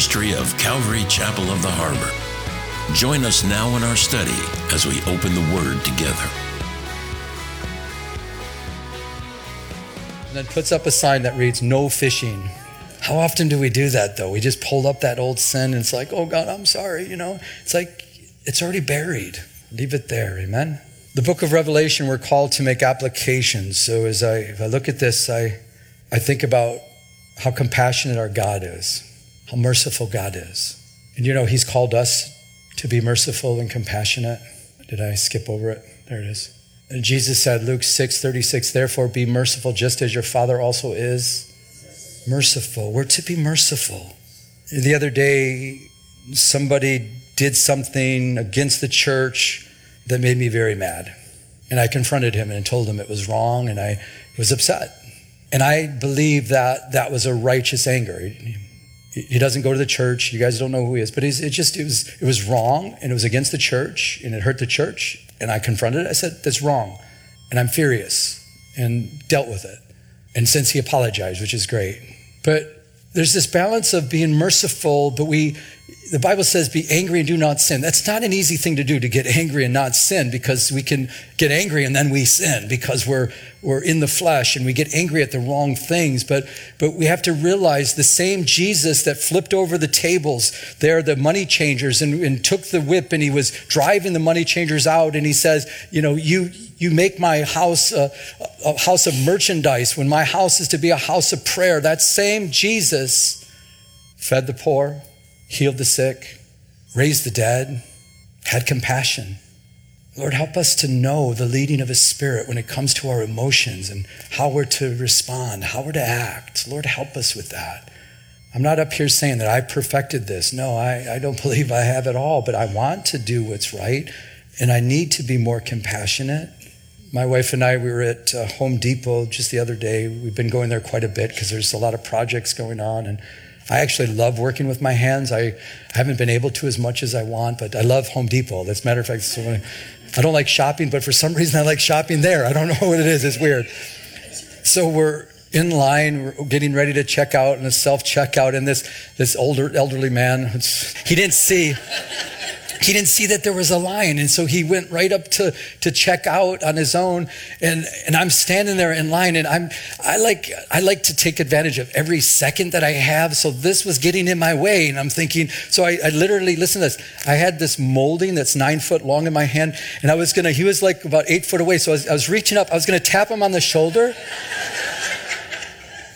ministry of Calvary Chapel of the Harbor. Join us now in our study as we open the Word together. And then puts up a sign that reads, No fishing. How often do we do that though? We just pull up that old sin and it's like, Oh God, I'm sorry. You know, it's like, it's already buried. Leave it there. Amen. The book of Revelation, we're called to make applications. So as I, I look at this, I, I think about how compassionate our God is, how merciful God is. And you know, He's called us to be merciful and compassionate. Did I skip over it? There it is. And Jesus said, Luke 6 36, therefore be merciful just as your Father also is merciful. We're to be merciful. The other day, somebody did something against the church that made me very mad. And I confronted him and told him it was wrong, and I was upset. And I believe that that was a righteous anger. He, doesn't go to the church. You guys don't know who he is, but it just it was it was wrong, and it was against the church, and it hurt the church. And I confronted it. I said that's wrong, and I'm furious, and dealt with it. And since he apologized, which is great, but there's this balance of being merciful, but we the Bible says, be angry and do not sin. That's not an easy thing to do, to get angry and not sin, because we can get angry and then we sin because we're, we're in the flesh and we get angry at the wrong things. But, but we have to realize the same Jesus that flipped over the tables, they're the money changers and, and took the whip and he was driving the money changers out. And he says, you know, you, you make my house uh, a, a house of merchandise when my house is to be a house of prayer. That same Jesus fed the poor healed the sick, raised the dead, had compassion. Lord, help us to know the leading of His Spirit when it comes to our emotions and how we're to respond, how we're to act. Lord, help us with that. I'm not up here saying that I perfected this. No, I, I don't believe I have it all, but I want to do what's right and I need to be more compassionate. My wife and I, we were at uh, Home Depot just the other day. We've been going there quite a bit because there's a lot of projects going on. And I actually love working with my hands. I, haven't been able to as much as I want, but I love Home Depot. That's a matter of fact, I don't like shopping, but for some reason I like shopping there. I don't know what it is. It's weird. So we're in line, we're getting ready to check out in a self checkout, and this this older elderly man, he didn't see he didn't see that there was a line. And so he went right up to, to check out on his own. And, and I'm standing there in line and I'm, I like, I like to take advantage of every second that I have. So this was getting in my way. And I'm thinking, so I, I literally, listen to this. I had this molding that's nine foot long in my hand and I was going to, he was like about eight foot away. So I was, I was reaching up. I was going to tap him on the shoulder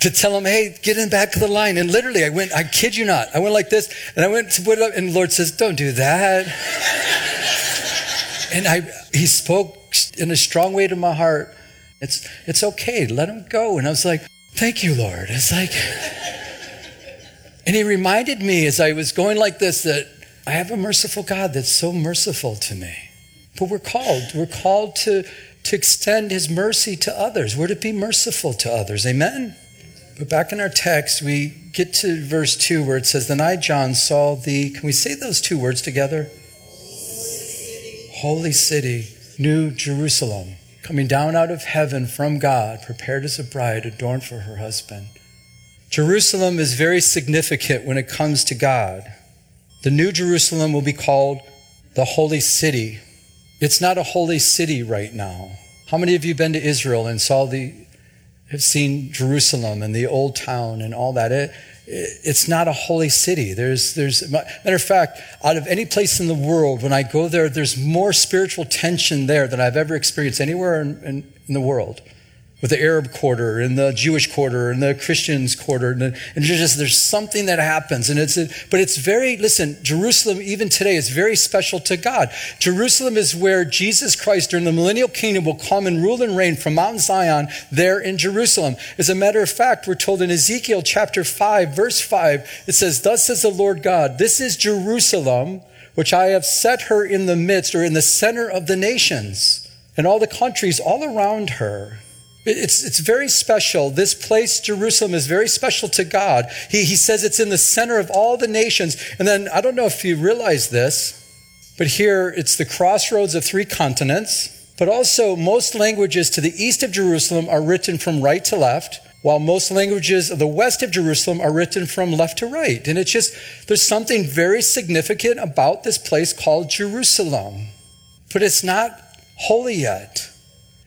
to tell him, hey, get in back of the line. And literally, I went, I kid you not, I went like this, and I went to put it up, and the Lord says, don't do that. and I, he spoke in a strong way to my heart. It's, it's okay, let him go. And I was like, thank you, Lord. It's like, and he reminded me as I was going like this that I have a merciful God that's so merciful to me. But we're called, we're called to, to extend his mercy to others. We're to be merciful to others. Amen? But back in our text, we get to verse 2 where it says, Then I, John, saw the, can we say those two words together? Holy city, New Jerusalem, coming down out of heaven from God, prepared as a bride adorned for her husband. Jerusalem is very significant when it comes to God. The New Jerusalem will be called the Holy City. It's not a holy city right now. How many of you been to Israel and saw the have seen Jerusalem and the old town and all that. It, it's not a holy city. There's, there's, matter of fact, out of any place in the world, when I go there, there's more spiritual tension there than I've ever experienced anywhere in, in, in the world with the Arab quarter and the Jewish quarter and the Christians quarter. And, there's just, there's something that happens. And it's, but it's very, listen, Jerusalem, even today, is very special to God. Jerusalem is where Jesus Christ during the millennial kingdom will come and rule and reign from Mount Zion there in Jerusalem. As a matter of fact, we're told in Ezekiel chapter 5, verse 5, it says, Thus says the Lord God, this is Jerusalem, which I have set her in the midst or in the center of the nations and all the countries all around her. It's, it's very special. This place, Jerusalem, is very special to God. He, he says it's in the center of all the nations. And then, I don't know if you realize this, but here it's the crossroads of three continents. But also, most languages to the east of Jerusalem are written from right to left, while most languages of the west of Jerusalem are written from left to right. And it's just, there's something very significant about this place called Jerusalem. But it's not holy yet.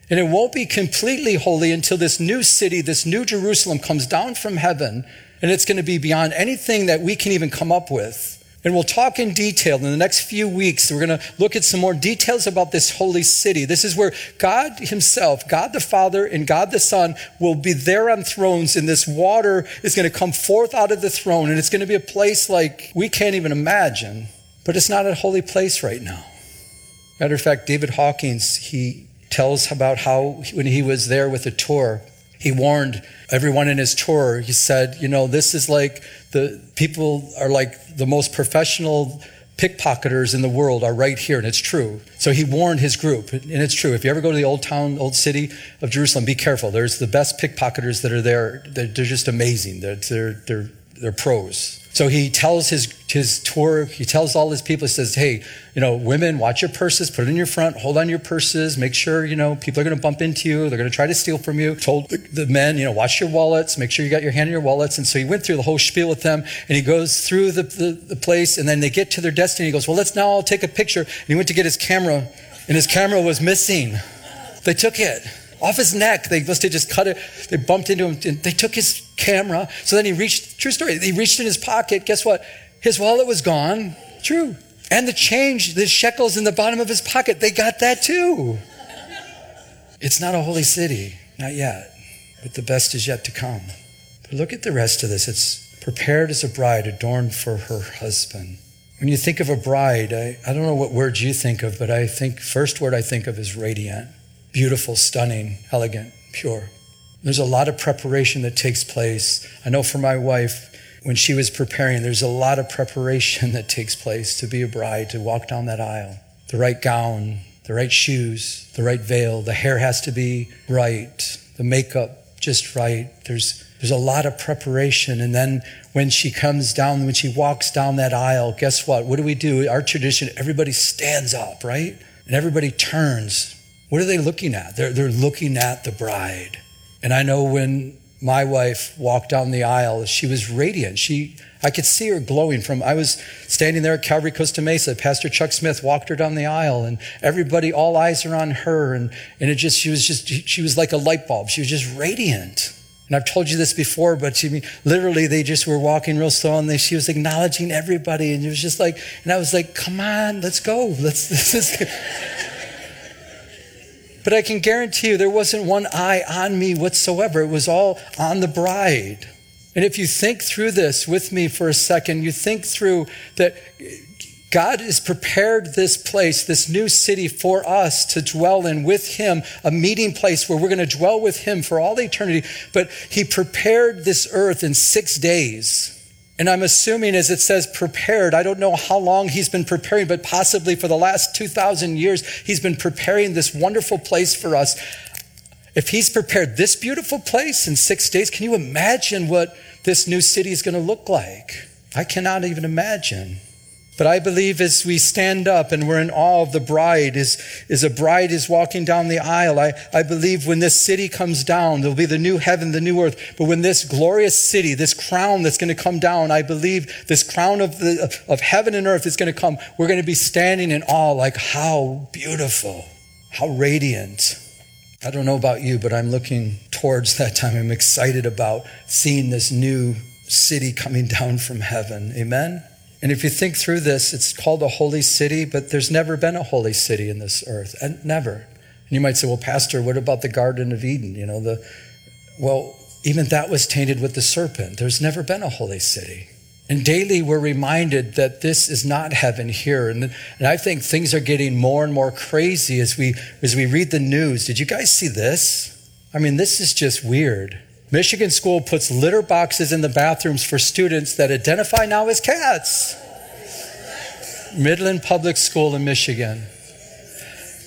And it won't be completely holy until this new city, this new Jerusalem comes down from heaven, and it's going to be beyond anything that we can even come up with. And we'll talk in detail in the next few weeks. We're going to look at some more details about this holy city. This is where God Himself, God the Father and God the Son, will be there on thrones, and this water is going to come forth out of the throne, and it's going to be a place like we can't even imagine. But it's not a holy place right now. Matter of fact, David Hawkins, he tells about how when he was there with a tour, he warned everyone in his tour. He said, You know, this is like the people are like the most professional pickpocketers in the world are right here, and it's true. So he warned his group, and it's true. If you ever go to the old town, old city of Jerusalem, be careful. There's the best pickpocketers that are there. They're, they're just amazing. They're, they're, they're, they're pros. So he tells his, his tour, he tells all his people, he says, hey, you know, women, watch your purses, put it in your front, hold on your purses, make sure, you know, people are going to bump into you, they're going to try to steal from you. Told the, the, men, you know, watch your wallets, make sure you got your hand in your wallets. And so he went through the whole spiel with them, and he goes through the, the, the place, and then they get to their destiny. He goes, well, let's now all take a picture. And he went to get his camera, and his camera was missing. They took it off his neck. They must have just cut it. They bumped into him. They took his camera. So then he reached, true story, he reached in his pocket. Guess what? His wallet was gone. True. And the change, the shekels in the bottom of his pocket, they got that too. It's not a holy city, not yet, but the best is yet to come. But look at the rest of this. It's prepared as a bride adorned for her husband. When you think of a bride, I, I don't know what words you think of, but I think first word I think of is radiant, beautiful, stunning, elegant, pure. There's a lot of preparation that takes place. I know for my wife, when she was preparing, there's a lot of preparation that takes place to be a bride, to walk down that aisle. The right gown, the right shoes, the right veil, the hair has to be right, the makeup just right. There's there's a lot of preparation. And then when she comes down, when she walks down that aisle, guess what? What do we do? Our tradition, everybody stands up, right? And everybody turns. What are they looking at? They're, they're looking at the bride. And I know when my wife walked down the aisle, she was radiant. She, I could see her glowing from, I was standing there at Calvary Costa Mesa. Pastor Chuck Smith walked her down the aisle and everybody, all eyes are on her. And, and it just, she was just, she was like a light bulb. She was just radiant. And I've told you this before, but she, literally they just were walking real slow and they, she was acknowledging everybody. And it was just like, and I was like, come on, let's go. Let's, this is but I can guarantee you there wasn't one eye on me whatsoever. It was all on the bride. And if you think through this with me for a second, you think through that God has prepared this place, this new city for us to dwell in with Him, a meeting place where we're going to dwell with Him for all eternity. But He prepared this earth in six days. And I'm assuming, as it says, prepared. I don't know how long he's been preparing, but possibly for the last 2,000 years, he's been preparing this wonderful place for us. If he's prepared this beautiful place in six days, can you imagine what this new city is going to look like? I cannot even imagine. But I believe as we stand up and we're in awe of the bride, as, as a bride is walking down the aisle, I, I believe when this city comes down, there'll be the new heaven, the new earth. But when this glorious city, this crown that's going to come down, I believe this crown of, the, of heaven and earth is going to come. We're going to be standing in awe, like how beautiful, how radiant. I don't know about you, but I'm looking towards that time. I'm excited about seeing this new city coming down from heaven. Amen? And if you think through this, it's called a holy city, but there's never been a holy city in this earth. And never. And you might say, well, Pastor, what about the Garden of Eden? You know, the, well, even that was tainted with the serpent. There's never been a holy city. And daily we're reminded that this is not heaven here. And, and I think things are getting more and more crazy as we, as we read the news. Did you guys see this? I mean, this is just weird. Michigan School puts litter boxes in the bathrooms for students that identify now as cats. Midland Public School in Michigan.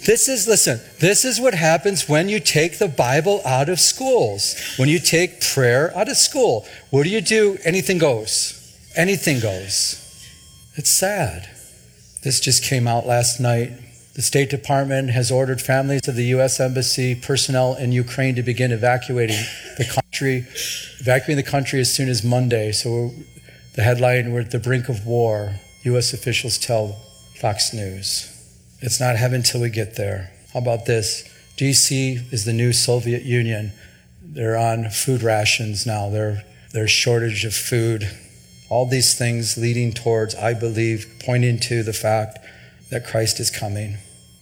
This is, listen, this is what happens when you take the Bible out of schools, when you take prayer out of school. What do you do? Anything goes. Anything goes. It's sad. This just came out last night. The State Department has ordered families of the U.S. Embassy personnel in Ukraine to begin evacuating the country evacuating the country as soon as Monday. So the headline, we're at the brink of war, U.S. officials tell Fox News. It's not heaven till we get there. How about this? DC is the new Soviet Union. They're on food rations now. They're, there's shortage of food. All these things leading towards, I believe, pointing to the fact that Christ is coming.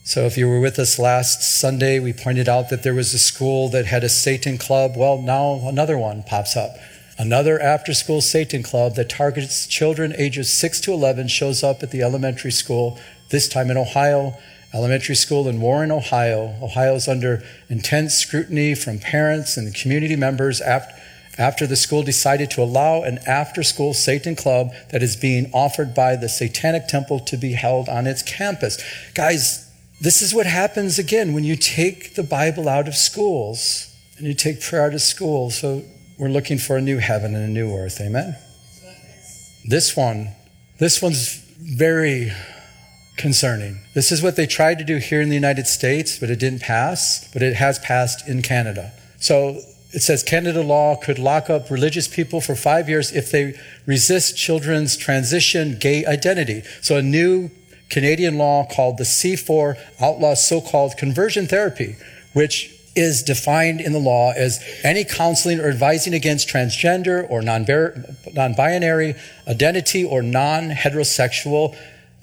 So, if you were with us last Sunday, we pointed out that there was a school that had a Satan club. Well, now another one pops up. Another after school Satan club that targets children ages 6 to 11 shows up at the elementary school, this time in Ohio, elementary school in Warren, Ohio. Ohio is under intense scrutiny from parents and community members after, after the school decided to allow an after school Satan club that is being offered by the Satanic Temple to be held on its campus. Guys, this is what happens again when you take the Bible out of schools and you take prayer out of schools. So we're looking for a new heaven and a new earth. Amen? This one, this one's very concerning. This is what they tried to do here in the United States, but it didn't pass, but it has passed in Canada. So it says Canada law could lock up religious people for five years if they resist children's transition gay identity. So a new Canadian law called the C4 outlaws so called conversion therapy, which is defined in the law as any counseling or advising against transgender or non binary identity or non heterosexual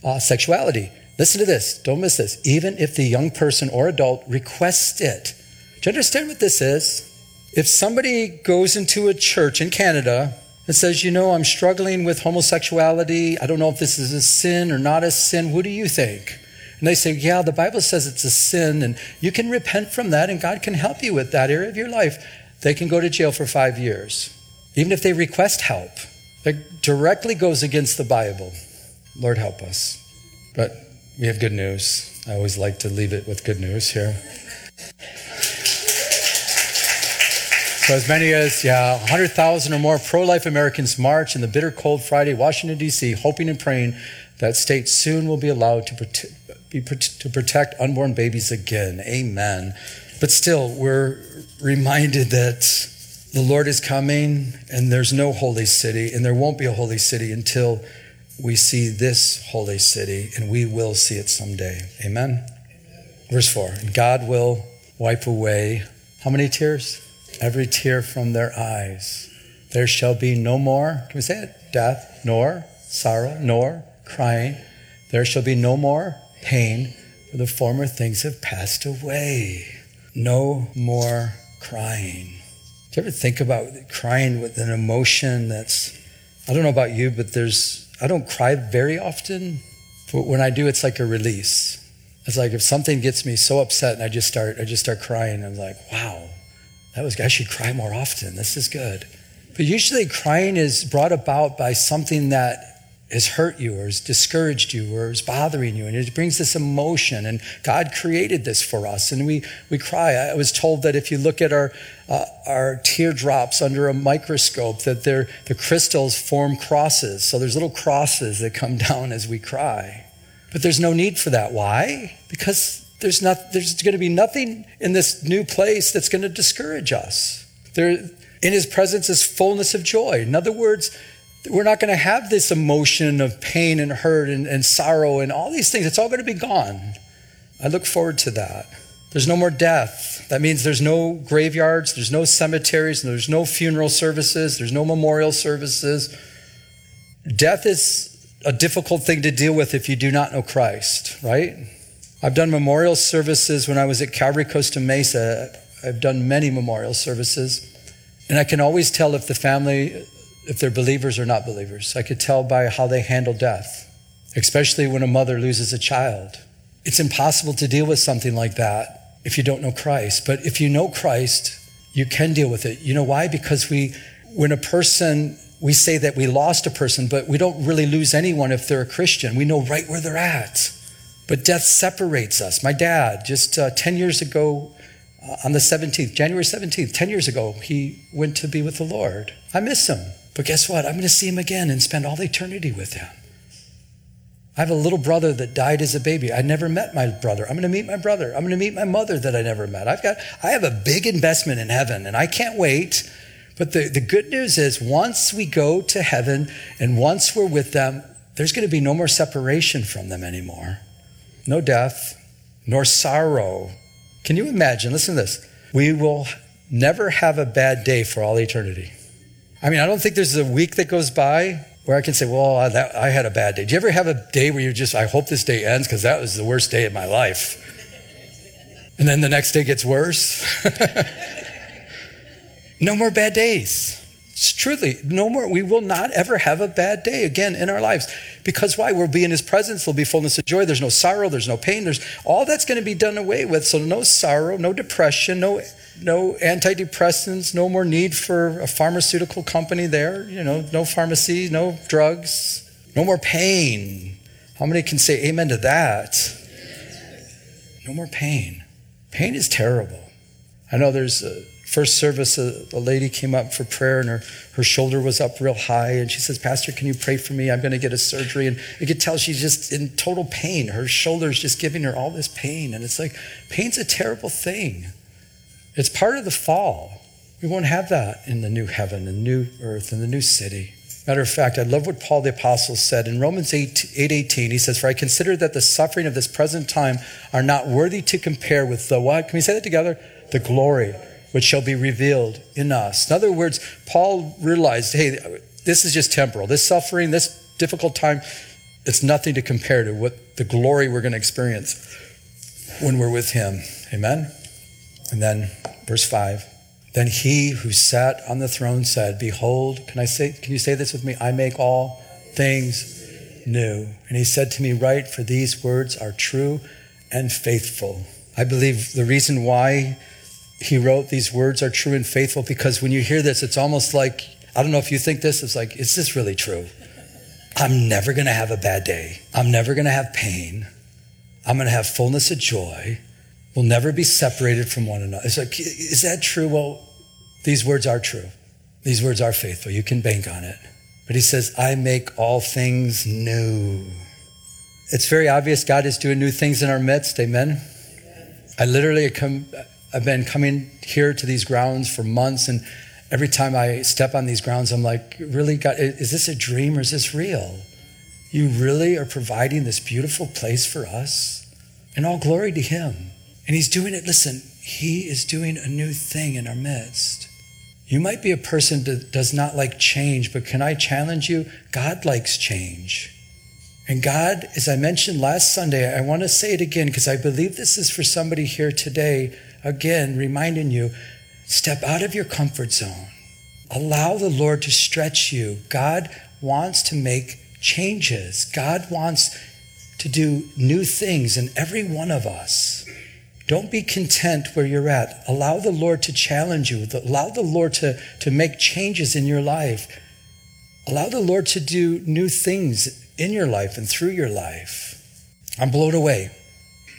uh, sexuality. Listen to this, don't miss this. Even if the young person or adult requests it. Do you understand what this is? If somebody goes into a church in Canada that says, you know, I'm struggling with homosexuality. I don't know if this is a sin or not a sin. What do you think? And they say, yeah, the Bible says it's a sin and you can repent from that and God can help you with that area of your life. They can go to jail for five years, even if they request help. That directly goes against the Bible. Lord help us. But we have good news. I always like to leave it with good news here. So, as many as, yeah, 100,000 or more pro life Americans march in the bitter cold Friday, Washington, D.C., hoping and praying that states soon will be allowed to, prote- to protect unborn babies again. Amen. But still, we're reminded that the Lord is coming and there's no holy city, and there won't be a holy city until we see this holy city, and we will see it someday. Amen. Verse 4 God will wipe away how many tears? Every tear from their eyes. There shall be no more, can we say it? Death, nor sorrow, nor crying. There shall be no more pain, for the former things have passed away. No more crying. Do you ever think about crying with an emotion that's, I don't know about you, but there's, I don't cry very often, but when I do, it's like a release. It's like if something gets me so upset and I just start, I just start crying, I'm like, wow, that was, I should cry more often. This is good. But usually crying is brought about by something that has hurt you or has discouraged you or is bothering you. And it brings this emotion. And God created this for us. And we, we cry. I was told that if you look at our, uh, our teardrops under a microscope, that they're, the crystals form crosses. So there's little crosses that come down as we cry. But there's no need for that. Why? Because there's, not, there's going to be nothing in this new place that's going to discourage us. There, in his presence is fullness of joy. In other words, we're not going to have this emotion of pain and hurt and, and sorrow and all these things. It's all going to be gone. I look forward to that. There's no more death. That means there's no graveyards, there's no cemeteries, there's no funeral services, there's no memorial services. Death is a difficult thing to deal with if you do not know Christ, right? I've done memorial services when I was at Calvary Costa Mesa. I've done many memorial services. And I can always tell if the family, if they're believers or not believers. I could tell by how they handle death, especially when a mother loses a child. It's impossible to deal with something like that if you don't know Christ. But if you know Christ, you can deal with it. You know why? Because we, when a person, we say that we lost a person, but we don't really lose anyone if they're a Christian. We know right where they're at. But death separates us. My dad, just uh, 10 years ago, uh, on the 17th, January 17th, 10 years ago, he went to be with the Lord. I miss him. But guess what? I'm going to see him again and spend all eternity with him. I have a little brother that died as a baby. I never met my brother. I'm going to meet my brother. I'm going to meet my mother that I never met. I've got, I have a big investment in heaven and I can't wait But the, the good news is once we go to heaven and once we're with them, there's going to be no more separation from them anymore. No death, nor sorrow. Can you imagine? Listen to this. We will never have a bad day for all eternity. I mean, I don't think there's a week that goes by where I can say, well, I, that, I had a bad day. Do you ever have a day where you just, I hope this day ends because that was the worst day of my life? And then the next day gets worse? no more bad days. It's truly, no more. We will not ever have a bad day again in our lives. Because why? We'll be in his presence. There'll be fullness of joy. There's no sorrow. There's no pain. There's all that's going to be done away with. So no sorrow, no depression, no no antidepressants, no more need for a pharmaceutical company there. You know, no pharmacy, no drugs, no more pain. How many can say amen to that? No more pain. Pain is terrible. I know there's a first service, a, a, lady came up for prayer and her, her shoulder was up real high. And she says, Pastor, can you pray for me? I'm going to get a surgery. And you could tell she's just in total pain. Her shoulder's just giving her all this pain. And it's like, pain's a terrible thing. It's part of the fall. We won't have that in the new heaven, the new earth, and the new city. Matter of fact, I love what Paul the Apostle said in Romans 8, 8 18. He says, For I consider that the suffering of this present time are not worthy to compare with the what? Can we say that together? The glory which shall be revealed in us. In other words, Paul realized, hey, this is just temporal. This suffering, this difficult time, it's nothing to compare to what the glory we're going to experience when we're with him. Amen? And then verse 5. Then he who sat on the throne said, Behold, can I say, can you say this with me? I make all things new. And he said to me, Write, for these words are true and faithful. I believe the reason why he wrote these words are true and faithful because when you hear this, it's almost like, I don't know if you think this, it's like, is this really true? I'm never going to have a bad day. I'm never going to have pain. I'm going to have fullness of joy. We'll never be separated from one another. It's like, is that true? Well, these words are true. These words are faithful. You can bank on it. But he says, I make all things new. It's very obvious God is doing new things in our midst. Amen. I literally come, I've been coming here to these grounds for months, and every time I step on these grounds, I'm like, really, God, is this a dream or is this real? You really are providing this beautiful place for us? And all glory to Him. And He's doing it, listen, He is doing a new thing in our midst. You might be a person that does not like change, but can I challenge you? God likes change. And God, as I mentioned last Sunday, I want to say it again because I believe this is for somebody here today again, reminding you step out of your comfort zone. Allow the Lord to stretch you. God wants to make changes, God wants to do new things in every one of us. Don't be content where you're at. Allow the Lord to challenge you. Allow the Lord to, to make changes in your life. Allow the Lord to do new things in your life and through your life. I'm blown away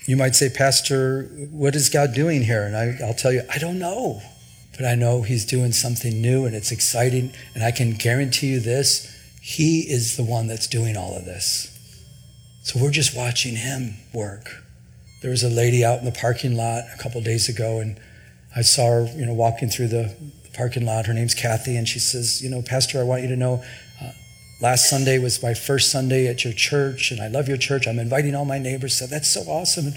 you might say, Pastor, what is God doing here? And I, I'll tell you, I don't know. But I know He's doing something new and it's exciting. And I can guarantee you this He is the one that's doing all of this. So we're just watching Him work. There was a lady out in the parking lot a couple days ago, and I saw her, you know, walking through the parking lot. Her name's Kathy, and she says, "You know, Pastor, I want you to know Last Sunday was my first Sunday at your church, and I love your church. I'm inviting all my neighbors. So that's so awesome.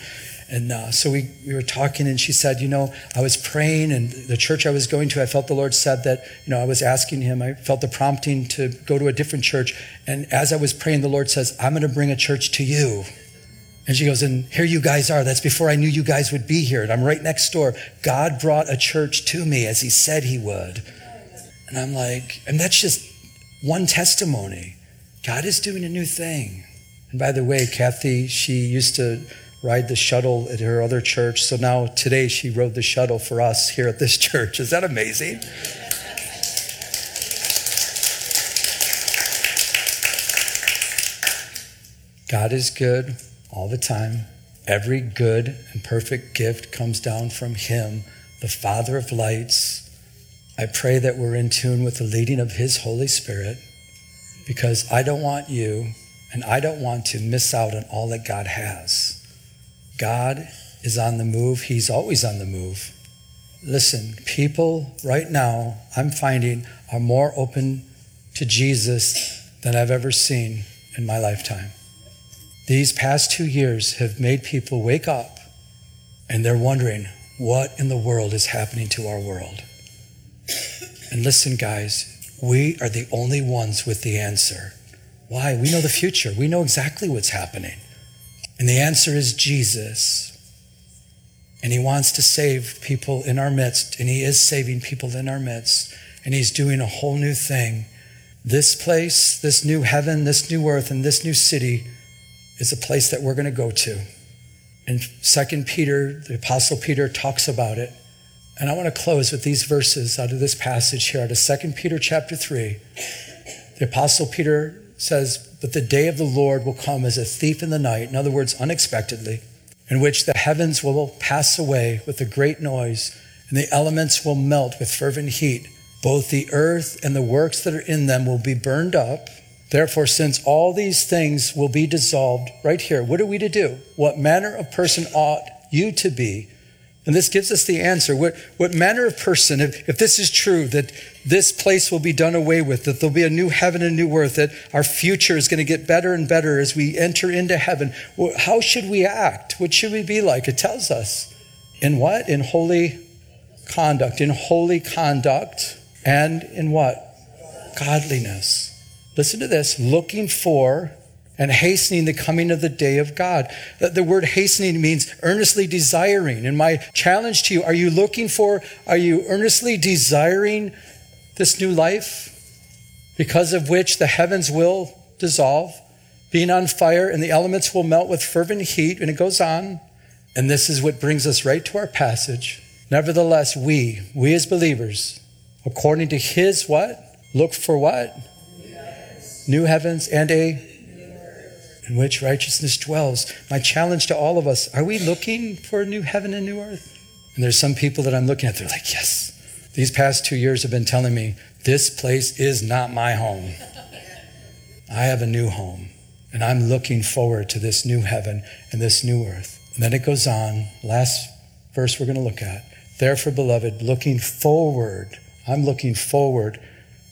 And, uh, so we, we were talking, and she said, You know, I was praying, and the church I was going to, I felt the Lord said that, you know, I was asking Him, I felt the prompting to go to a different church. And as I was praying, the Lord says, I'm going to bring a church to you. And she goes, And here you guys are. That's before I knew you guys would be here. And I'm right next door. God brought a church to me as He said He would. And I'm like, and that's just one testimony. God is doing a new thing. And by the way, Kathy, she used to ride the shuttle at her other church. So now today she rode the shuttle for us here at this church. Is that amazing? God is good all the time. Every good and perfect gift comes down from Him, the Father of lights I pray that we're in tune with the leading of His Holy Spirit because I don't want you and I don't want to miss out on all that God has. God is on the move, He's always on the move. listen, people right now, I'm finding, are more open to Jesus than I've ever seen in my lifetime. These past two years have made people wake up and they're wondering, what in the world is happening to our world? And listen, guys, we are the only ones with the answer. Why? We know the future, we know exactly what's happening. And the answer is Jesus. And he wants to save people in our midst, and he is saving people in our midst, and he's doing a whole new thing. This place, this new heaven, this new earth, and this new city is a place that we're going to go to. And Second Peter, the Apostle Peter talks about it. And I want to close with these verses out of this passage here out of Second Peter chapter 3. The Apostle Peter says, But the day of the Lord will come as a thief in the night, in other words, unexpectedly in which the heavens will pass away with a great noise, and the elements will melt with fervent heat. Both the earth and the works that are in them will be burned up. Therefore, since all these things will be dissolved, right here, what are we to do? What manner of person ought you to be and this gives us the answer. What, what manner of person, if, if this is true, that this place will be done away with, that there'll be a new heaven and new earth, that our future is going to get better and better as we enter into heaven, how should we act? What should we be like? It tells us. In what? In holy conduct. In holy conduct and in what? Godliness. Listen to this looking for and hastening the coming of the day of God. The word hastening means earnestly desiring. And my challenge to you, are you looking for, are you earnestly desiring this new life because of which the heavens will dissolve, being on fire, and the elements will melt with fervent heat? And it goes on. And this is what brings us right to our passage. Nevertheless, we, we as believers, according to his what? Look for what? New heavens and a in which righteousness dwells. My challenge to all of us are we looking for a new heaven and new earth? And there's some people that I'm looking at, they're like, yes. These past two years have been telling me, this place is not my home. I have a new home, and I'm looking forward to this new heaven and this new earth. And then it goes on, last verse we're going to look at. Therefore, beloved, looking forward, I'm looking forward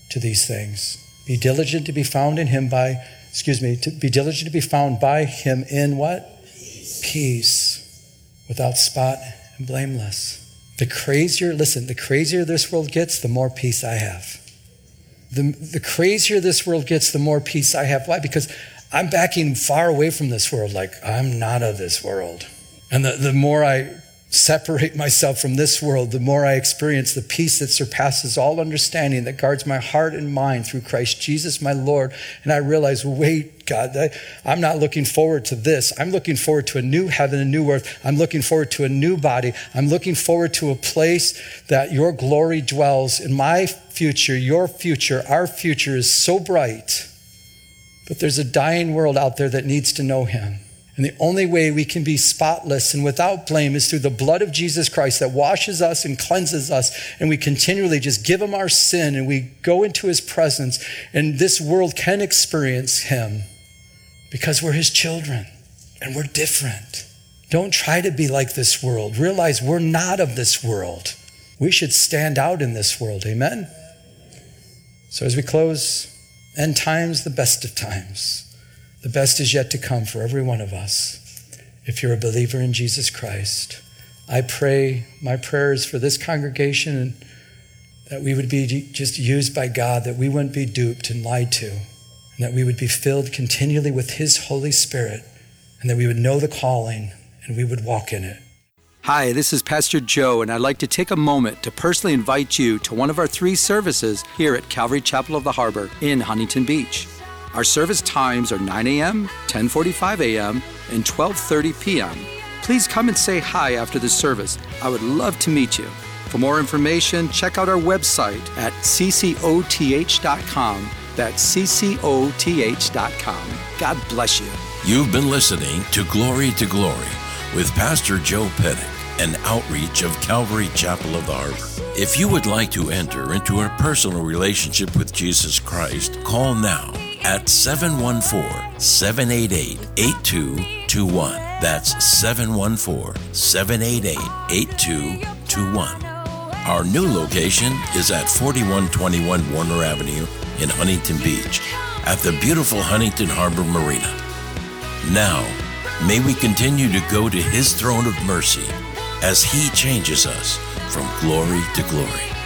to these things. Be diligent to be found in him by excuse me, to be diligent to be found by him in what? Peace. Peace, without spot and blameless. The crazier, listen, the crazier this world gets, the more peace I have. The, the crazier this world gets, the more peace I have. Why? Because I'm backing far away from this world, like I'm not of this world. And the, the more I separate myself from this world, the more I experience the peace that surpasses all understanding that guards my heart and mind through Christ Jesus, my Lord. And I realize, wait, God, I, am not looking forward to this. I'm looking forward to a new heaven, a new earth. I'm looking forward to a new body. I'm looking forward to a place that your glory dwells in my future, your future, our future is so bright. But there's a dying world out there that needs to know him. And the only way we can be spotless and without blame is through the blood of Jesus Christ that washes us and cleanses us. And we continually just give him our sin and we go into his presence. And this world can experience him because we're his children and we're different. Don't try to be like this world. Realize we're not of this world. We should stand out in this world. Amen? So as we close, end times, the best of times. The best is yet to come for every one of us if you're a believer in Jesus Christ. I pray, my prayers for this congregation and that we would be just used by God, that we wouldn't be duped and lied to, and that we would be filled continually with His Holy Spirit, and that we would know the calling and we would walk in it. Hi, this is Pastor Joe, and I'd like to take a moment to personally invite you to one of our three services here at Calvary Chapel of the Harbor in Huntington Beach. Our service times are 9 a.m., 10:45 a.m., and 12:30 p.m. Please come and say hi after the service. I would love to meet you. For more information, check out our website at ccoth.com. That's ccoth.com. God bless you. You've been listening to Glory to Glory with Pastor Joe Pettit, an outreach of Calvary Chapel of the Harbor. If you would like to enter into a personal relationship with Jesus Christ, call now at 714 788 8221. That's 714 788 8221. Our new location is at 4121 Warner Avenue in Huntington Beach at the beautiful Huntington Harbor Marina. Now, may we continue to go to His throne of mercy as He changes us from glory to glory.